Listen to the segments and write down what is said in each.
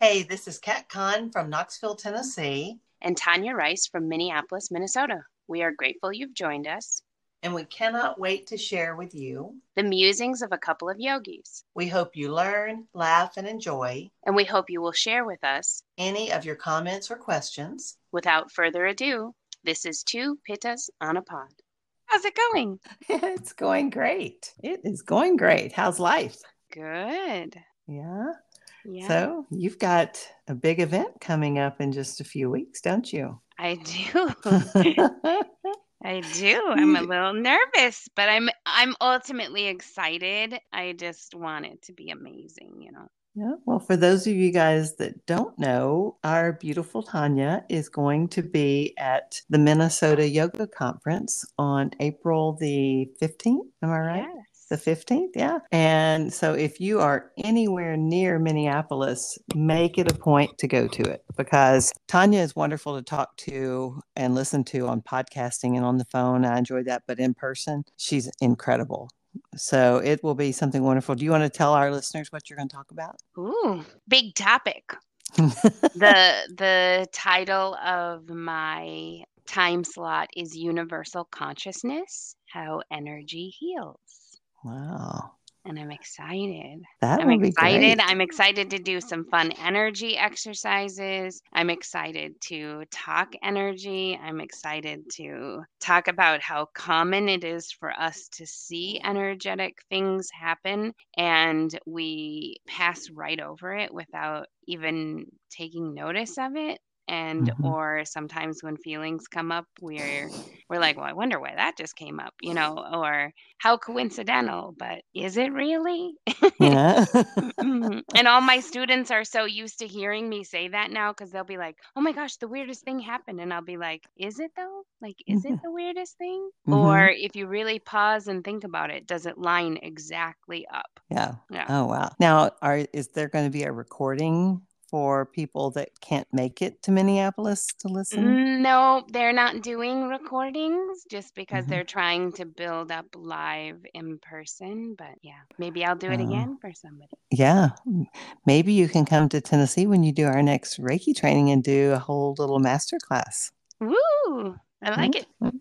Hey, this is Kat Kahn from Knoxville, Tennessee. And Tanya Rice from Minneapolis, Minnesota. We are grateful you've joined us. And we cannot wait to share with you the musings of a couple of yogis. We hope you learn, laugh, and enjoy. And we hope you will share with us any of your comments or questions. Without further ado, this is Two Pittas on a Pod. How's it going? it's going great. It is going great. How's life? Good. Yeah. Yeah. So you've got a big event coming up in just a few weeks, don't you? I do. I do. I'm a little nervous, but I'm I'm ultimately excited. I just want it to be amazing, you know. Yeah. Well, for those of you guys that don't know, our beautiful Tanya is going to be at the Minnesota Yoga Conference on April the 15th. Am I right? Yes the 15th yeah. And so if you are anywhere near minneapolis make it a point to go to it because tanya is wonderful to talk to and listen to on podcasting and on the phone. I enjoy that but in person she's incredible. So it will be something wonderful. Do you want to tell our listeners what you're going to talk about? Ooh big topic. The the title of my time slot is universal consciousness how energy heals Wow. And I'm excited. That I'm excited. I'm excited to do some fun energy exercises. I'm excited to talk energy. I'm excited to talk about how common it is for us to see energetic things happen and we pass right over it without even taking notice of it and mm-hmm. or sometimes when feelings come up we're we're like well i wonder why that just came up you know or how coincidental but is it really yeah mm-hmm. and all my students are so used to hearing me say that now because they'll be like oh my gosh the weirdest thing happened and i'll be like is it though like is it mm-hmm. the weirdest thing mm-hmm. or if you really pause and think about it does it line exactly up yeah yeah oh wow now are is there going to be a recording for people that can't make it to Minneapolis to listen? Mm, no, they're not doing recordings just because mm-hmm. they're trying to build up live in person. But yeah, maybe I'll do it uh, again for somebody. Yeah. Maybe you can come to Tennessee when you do our next Reiki training and do a whole little master class. Woo! I like mm-hmm. it.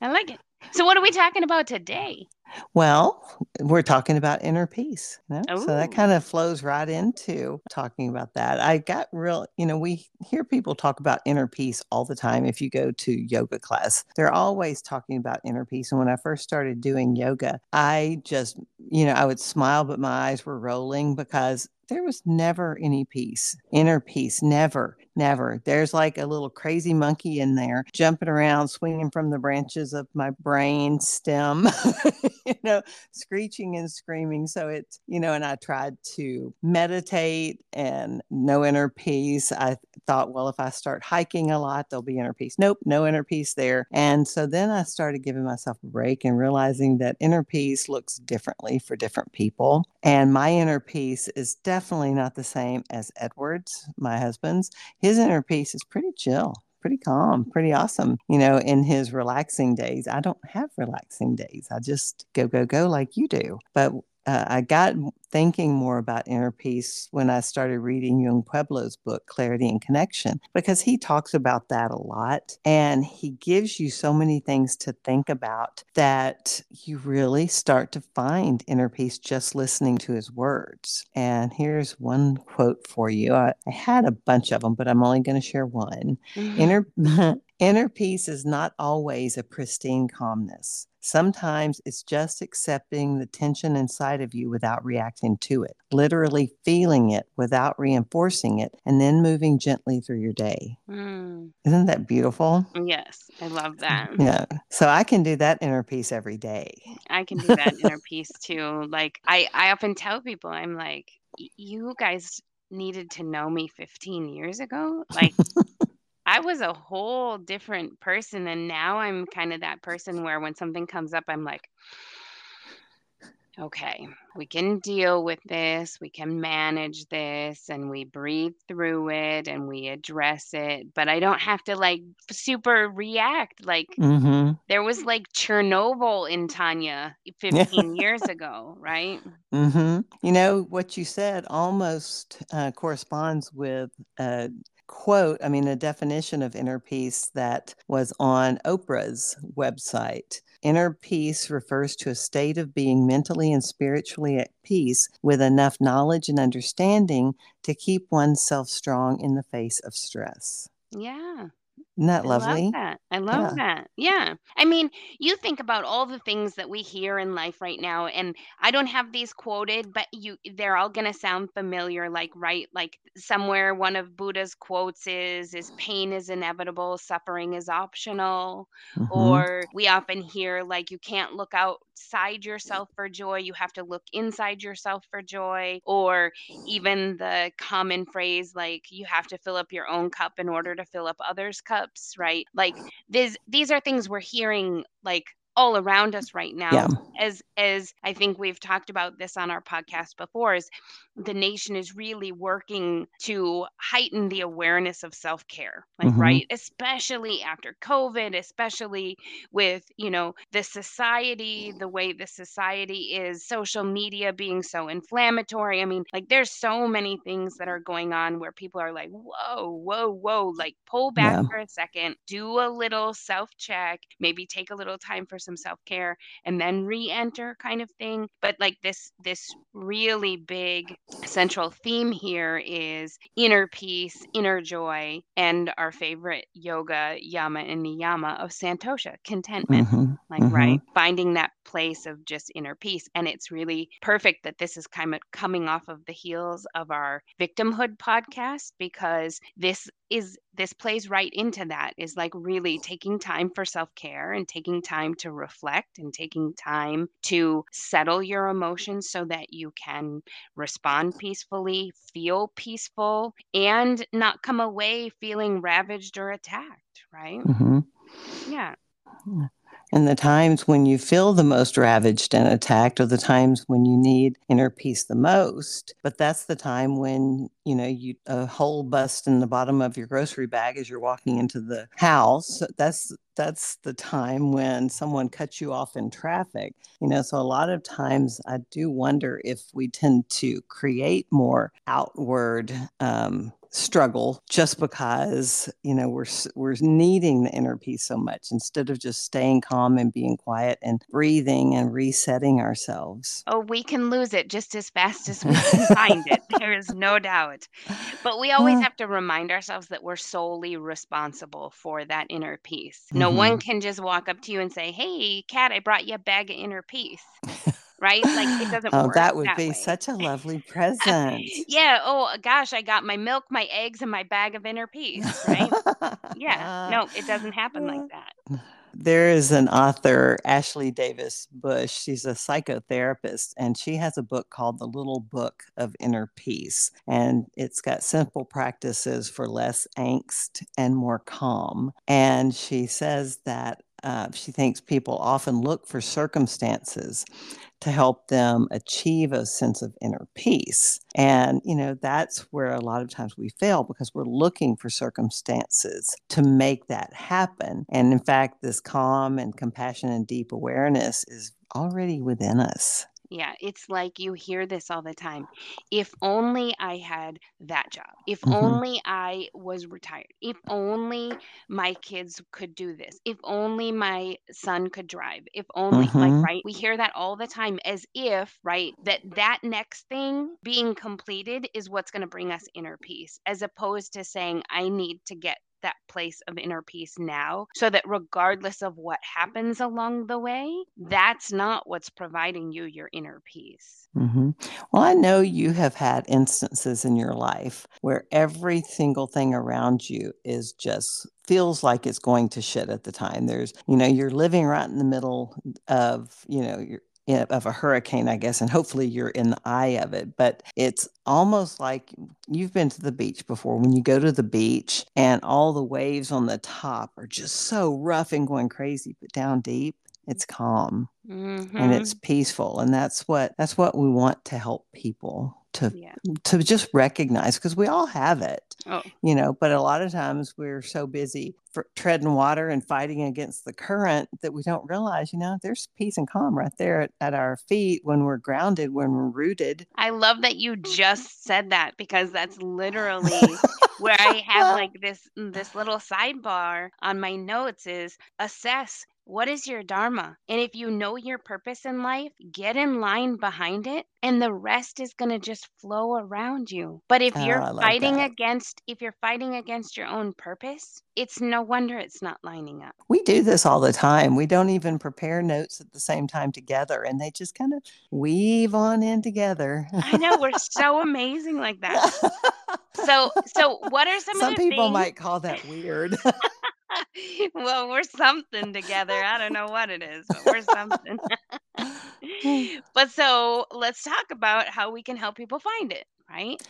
I like it. So, what are we talking about today? Well, we're talking about inner peace. You know? So that kind of flows right into talking about that. I got real, you know, we hear people talk about inner peace all the time. If you go to yoga class, they're always talking about inner peace. And when I first started doing yoga, I just, you know, I would smile, but my eyes were rolling because there was never any peace, inner peace, never, never. There's like a little crazy monkey in there jumping around, swinging from the branches of my brain stem, you know, screeching and screaming. So it's, you know, and I tried to meditate and no inner peace. I thought, well, if I start hiking a lot, there'll be inner peace. Nope, no inner peace there. And so then I started giving myself a break and realizing that inner peace looks differently for different people. And my inner peace is definitely not the same as Edward's, my husband's. His inner peace is pretty chill pretty calm, pretty awesome, you know, in his relaxing days. I don't have relaxing days. I just go, go, go like you do. But uh, I got thinking more about inner peace when I started reading Yung Pueblo's book, Clarity and Connection, because he talks about that a lot. And he gives you so many things to think about that you really start to find inner peace just listening to his words. And here's one quote for you. I, I had a bunch of them, but I'm only going to share one. Mm-hmm. Inner, inner peace is not always a pristine calmness. Sometimes it's just accepting the tension inside of you without reacting to it, literally feeling it without reinforcing it, and then moving gently through your day. Mm. Isn't that beautiful? Yes, I love that. Yeah. So I can do that inner peace every day. I can do that inner peace too. Like I, I often tell people, I'm like, you guys needed to know me 15 years ago. Like I was a whole different person. And now I'm kind of that person where when something comes up, I'm like, okay, we can deal with this, we can manage this, and we breathe through it and we address it. But I don't have to like super react. Like mm-hmm. there was like Chernobyl in Tanya 15 years ago, right? Mm-hmm. You know, what you said almost uh, corresponds with uh, quote, I mean, a definition of inner peace that was on Oprah's website. Inner peace refers to a state of being mentally and spiritually at peace with enough knowledge and understanding to keep oneself strong in the face of stress. Yeah. Isn't that I lovely? love that. I love yeah. that. Yeah. I mean, you think about all the things that we hear in life right now, and I don't have these quoted, but you they're all gonna sound familiar, like right, like somewhere one of Buddha's quotes is is pain is inevitable, suffering is optional. Mm-hmm. Or we often hear like you can't look outside yourself for joy, you have to look inside yourself for joy. Or even the common phrase like you have to fill up your own cup in order to fill up others' cup right? Like these these are things we're hearing like all around us right now yeah. as as i think we've talked about this on our podcast before is the nation is really working to heighten the awareness of self-care like mm-hmm. right especially after covid especially with you know the society the way the society is social media being so inflammatory i mean like there's so many things that are going on where people are like whoa whoa whoa like pull back yeah. for a second do a little self-check maybe take a little time for some self-care and then re-enter kind of thing but like this this really big central theme here is inner peace, inner joy, and our favorite yoga yama and niyama of santosha, contentment. Mm-hmm, like, mm-hmm. right, finding that place of just inner peace. And it's really perfect that this is kind of coming off of the heels of our victimhood podcast because this is this plays right into that is like really taking time for self-care and taking time to reflect and taking time to settle your emotions so that you can respond peacefully feel peaceful and not come away feeling ravaged or attacked right mm-hmm. yeah and the times when you feel the most ravaged and attacked are the times when you need inner peace the most. But that's the time when, you know, you a hole bust in the bottom of your grocery bag as you're walking into the house. That's that's the time when someone cuts you off in traffic. You know, so a lot of times I do wonder if we tend to create more outward um, struggle just because you know we're we're needing the inner peace so much instead of just staying calm and being quiet and breathing and resetting ourselves. Oh we can lose it just as fast as we can find it there is no doubt. But we always have to remind ourselves that we're solely responsible for that inner peace. No mm-hmm. one can just walk up to you and say hey cat i brought you a bag of inner peace right? Like it doesn't oh, work. that would that be way. such a lovely present. yeah. Oh uh, gosh, I got my milk, my eggs, and my bag of inner peace. Right? yeah. No, it doesn't happen like that. There is an author, Ashley Davis Bush. She's a psychotherapist, and she has a book called The Little Book of Inner Peace. And it's got simple practices for less angst and more calm. And she says that uh, she thinks people often look for circumstances to help them achieve a sense of inner peace. And, you know, that's where a lot of times we fail because we're looking for circumstances to make that happen. And in fact, this calm and compassion and deep awareness is already within us. Yeah, it's like you hear this all the time. If only I had that job. If mm-hmm. only I was retired. If only my kids could do this. If only my son could drive. If only mm-hmm. like right? We hear that all the time as if, right, that that next thing being completed is what's going to bring us inner peace as opposed to saying I need to get that place of inner peace now so that regardless of what happens along the way, that's not what's providing you your inner peace. Mm-hmm. Well, I know you have had instances in your life where every single thing around you is just feels like it's going to shit at the time. There's, you know, you're living right in the middle of, you know, your of a hurricane, I guess, and hopefully you're in the eye of it. But it's almost like you've been to the beach before. When you go to the beach and all the waves on the top are just so rough and going crazy, but down deep, it's calm mm-hmm. and it's peaceful and that's what that's what we want to help people to yeah. to just recognize because we all have it oh. you know but a lot of times we're so busy treading water and fighting against the current that we don't realize you know there's peace and calm right there at, at our feet when we're grounded when we're rooted i love that you mm-hmm. just said that because that's literally where i have like this this little sidebar on my notes is assess what is your Dharma? And if you know your purpose in life, get in line behind it, and the rest is going to just flow around you. But if oh, you're oh, fighting that. against if you're fighting against your own purpose, it's no wonder it's not lining up. We do this all the time. We don't even prepare notes at the same time together, and they just kind of weave on in together. I know we're so amazing like that. So, so what are some, some people things? might call that weird well, we're something together. I don't know what it is, but we're something. but so let's talk about how we can help people find it, right?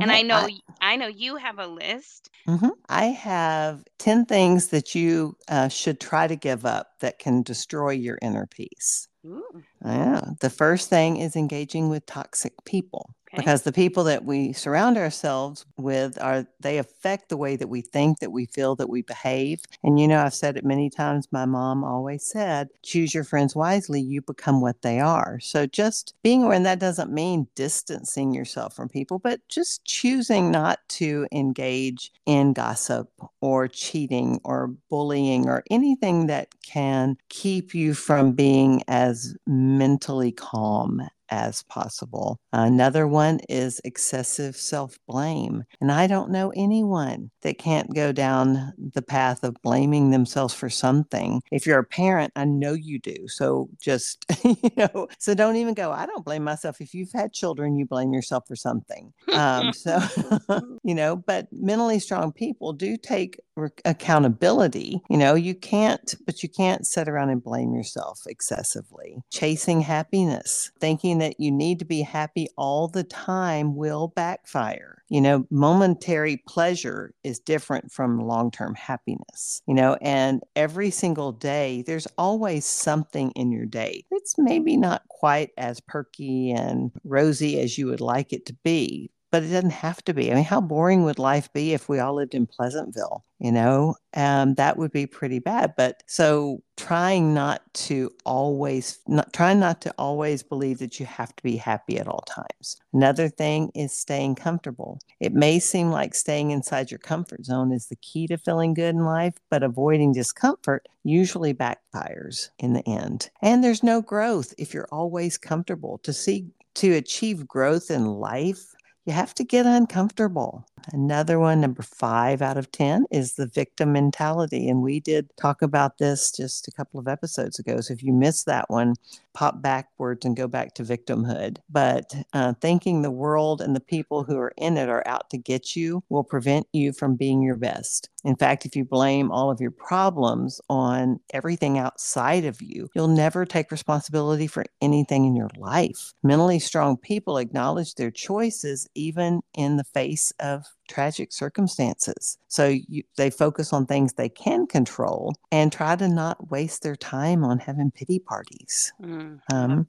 And I know I, I know you have a list. Mm-hmm. I have 10 things that you uh, should try to give up that can destroy your inner peace. Ooh. Yeah. The first thing is engaging with toxic people. Okay. Because the people that we surround ourselves with are they affect the way that we think, that we feel, that we behave. And you know, I've said it many times. My mom always said, choose your friends wisely, you become what they are. So just being aware, and that doesn't mean distancing yourself from people, but just choosing not to engage in gossip or cheating or bullying or anything that can keep you from being as mentally calm as possible. Another one is excessive self blame. And I don't know anyone that can't go down the path of blaming themselves for something. If you're a parent, I know you do. So just, you know, so don't even go, I don't blame myself. If you've had children, you blame yourself for something. Um, so, you know, but mentally strong people do take accountability. You know, you can't, but you can't sit around and blame yourself excessively. Chasing happiness, thinking that you need to be happy all the time will backfire. You know, momentary pleasure is different from long term happiness, you know, and every single day, there's always something in your day. It's maybe not quite as perky and rosy as you would like it to be, but it doesn't have to be. I mean, how boring would life be if we all lived in Pleasantville? You know, um, that would be pretty bad. But so trying not to always, not trying not to always believe that you have to be happy at all times. Another thing is staying comfortable. It may seem like staying inside your comfort zone is the key to feeling good in life, but avoiding discomfort usually backfires in the end. And there's no growth if you're always comfortable. To see to achieve growth in life, you have to get uncomfortable. Another one, number five out of 10, is the victim mentality. And we did talk about this just a couple of episodes ago. So if you missed that one, pop backwards and go back to victimhood. But uh, thinking the world and the people who are in it are out to get you will prevent you from being your best. In fact, if you blame all of your problems on everything outside of you, you'll never take responsibility for anything in your life. Mentally strong people acknowledge their choices even in the face of tragic circumstances. So you, they focus on things they can control and try to not waste their time on having pity parties. Mm, um,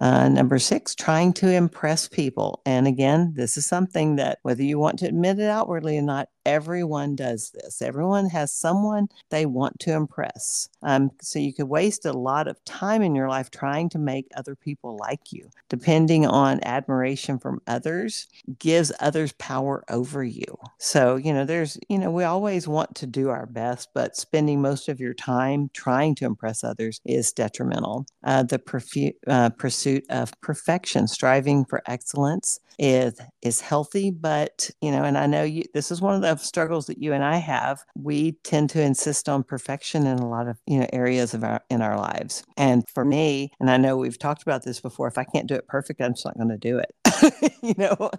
uh, number six, trying to impress people. And again, this is something that whether you want to admit it outwardly or not, everyone does this. Everyone has someone they want to impress. Um, so you could waste a lot of time in your life trying to make other people like you. Depending on admiration from others, gives others power over you you. So, you know, there's, you know, we always want to do our best, but spending most of your time trying to impress others is detrimental. Uh, the perfu- uh, pursuit of perfection, striving for excellence is is healthy, but you know, and I know you, this is one of the struggles that you and I have. We tend to insist on perfection in a lot of you know areas of our in our lives. And for me, and I know we've talked about this before, if I can't do it perfect, I'm just not going to do it. you know,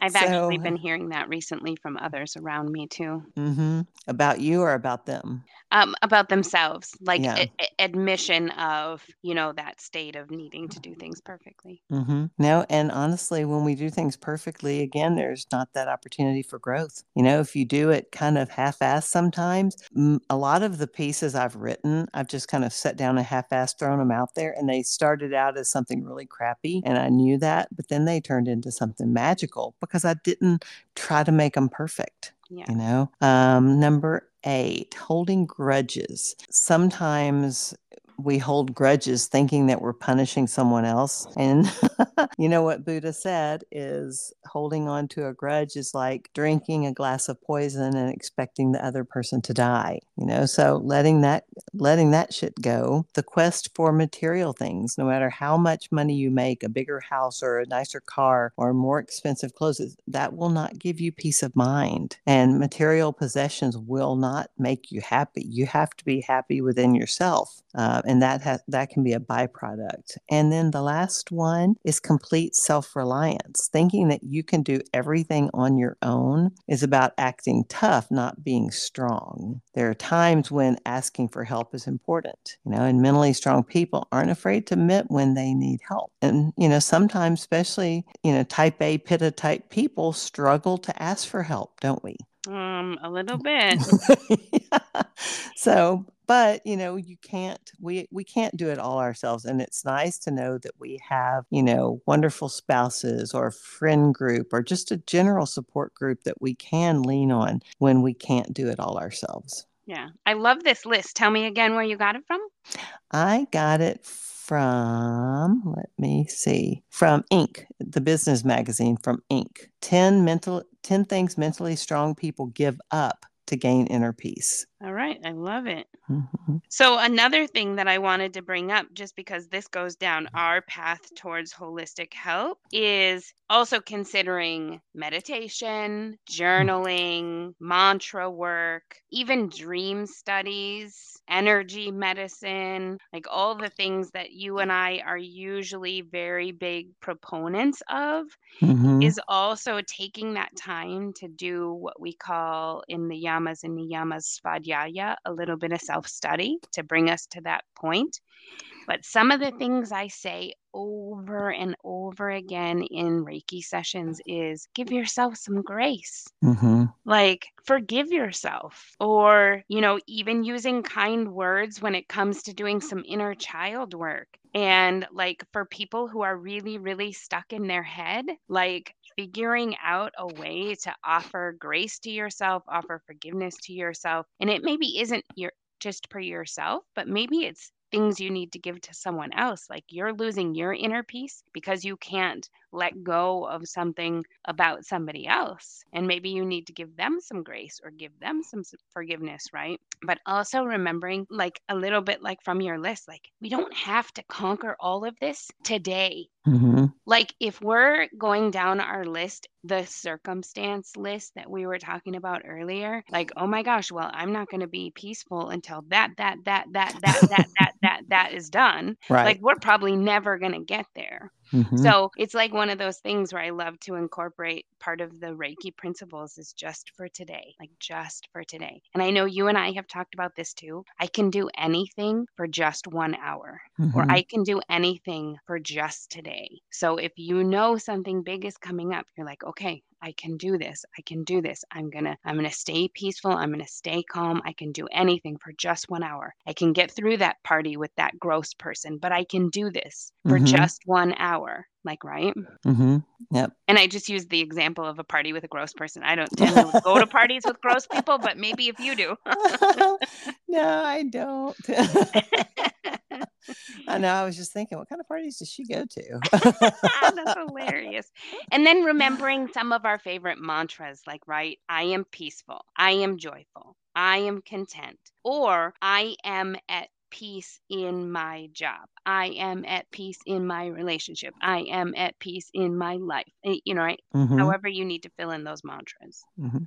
I've so, actually been hearing that recently from others around me too. Mm-hmm. About you or about them? Um, about themselves, like yeah. a- admission of you know that state of needing to do things perfectly. Mm-hmm. No, and honestly, when we do things things perfectly, again, there's not that opportunity for growth. You know, if you do it kind of half assed sometimes, a lot of the pieces I've written, I've just kind of set down a half assed, thrown them out there, and they started out as something really crappy. And I knew that, but then they turned into something magical because I didn't try to make them perfect. Yeah. You know, um, number eight, holding grudges. Sometimes we hold grudges thinking that we're punishing someone else. And you know what Buddha said is holding on to a grudge is like drinking a glass of poison and expecting the other person to die. You know, so letting that letting that shit go. The quest for material things, no matter how much money you make, a bigger house or a nicer car or more expensive clothes, that will not give you peace of mind. And material possessions will not make you happy. You have to be happy within yourself. Uh, and that has that can be a byproduct. And then the last one is complete self-reliance. Thinking that you can do everything on your own is about acting tough, not being strong. There are times when asking for help is important, you know, and mentally strong people aren't afraid to admit when they need help. And you know, sometimes especially, you know, type A pitta type people struggle to ask for help, don't we? Um, a little bit. yeah. So, but you know you can't we we can't do it all ourselves and it's nice to know that we have you know wonderful spouses or a friend group or just a general support group that we can lean on when we can't do it all ourselves yeah i love this list tell me again where you got it from i got it from let me see from inc the business magazine from inc 10 mental 10 things mentally strong people give up to gain inner peace. All right, I love it. Mm-hmm. So, another thing that I wanted to bring up, just because this goes down our path towards holistic health, is also considering meditation, journaling, mantra work, even dream studies, energy medicine, like all the things that you and I are usually very big proponents of, mm-hmm. is also taking that time to do what we call in the yamas and the niyamas svadhyaya, a little bit of self study to bring us to that point. But some of the things I say over and over again in Reiki sessions is give yourself some grace. Mm-hmm. Like, forgive yourself. Or, you know, even using kind words when it comes to doing some inner child work. And like for people who are really, really stuck in their head, like figuring out a way to offer grace to yourself, offer forgiveness to yourself. And it maybe isn't your just for yourself, but maybe it's things you need to give to someone else. Like you're losing your inner peace because you can't let go of something about somebody else. And maybe you need to give them some grace or give them some forgiveness, right? But also remembering, like a little bit like from your list, like we don't have to conquer all of this today. Mm-hmm. Like if we're going down our list, the circumstance list that we were talking about earlier, like, oh my gosh, well, I'm not going to be peaceful until that, that, that, that, that, that, that, that, that is done. Right. Like we're probably never going to get there. Mm-hmm. So it's like one of those things where I love to incorporate part of the Reiki principles is just for today, like just for today. And I know you and I have talked about this too. I can do anything for just one hour, mm-hmm. or I can do anything for just today. So if you know something big is coming up, you're like, okay, I can do this. I can do this. I'm going to I'm going to stay peaceful. I'm going to stay calm. I can do anything for just 1 hour. I can get through that party with that gross person, but I can do this for mm-hmm. just 1 hour. Like, right? Mm-hmm. Yep. And I just used the example of a party with a gross person. I don't tend to go to parties with gross people, but maybe if you do. no, I don't. I know. I was just thinking, what kind of parties does she go to? That's hilarious. And then remembering some of our favorite mantras, like, right, I am peaceful, I am joyful, I am content, or I am at peace in my job. I am at peace in my relationship. I am at peace in my life. Eh, you know, right? Mm-hmm. However, you need to fill in those mantras. Mm-hmm.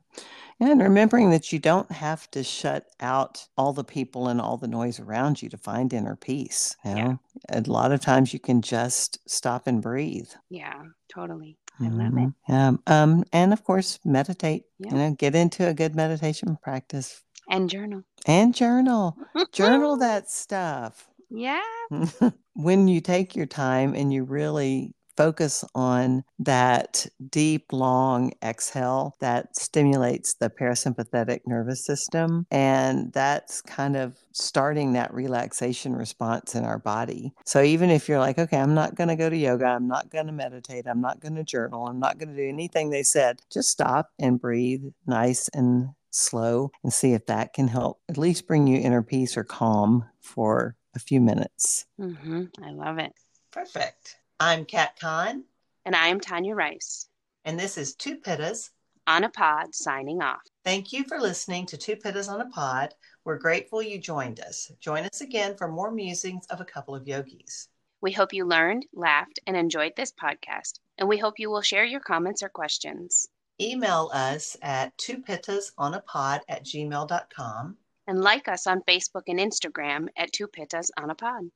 And remembering that you don't have to shut out all the people and all the noise around you to find inner peace. You know? yeah. A lot of times you can just stop and breathe. Yeah, totally. I love mm-hmm. it. Yeah. Um, and of course, meditate. You know, get into a good meditation practice and journal. And journal. journal that stuff. Yeah. when you take your time and you really focus on that deep, long exhale that stimulates the parasympathetic nervous system. And that's kind of starting that relaxation response in our body. So even if you're like, okay, I'm not going to go to yoga, I'm not going to meditate, I'm not going to journal, I'm not going to do anything they said, just stop and breathe nice and slow and see if that can help at least bring you inner peace or calm for a few minutes. Mm-hmm. I love it. Perfect. I'm Kat Kahn. And I'm Tanya Rice. And this is Two Pittas on a Pod signing off. Thank you for listening to Two Pittas on a Pod. We're grateful you joined us. Join us again for more musings of a couple of yogis. We hope you learned, laughed, and enjoyed this podcast, and we hope you will share your comments or questions. Email us at two pittas on a pod at gmail.com and like us on Facebook and Instagram at Two Pittas on a Pod.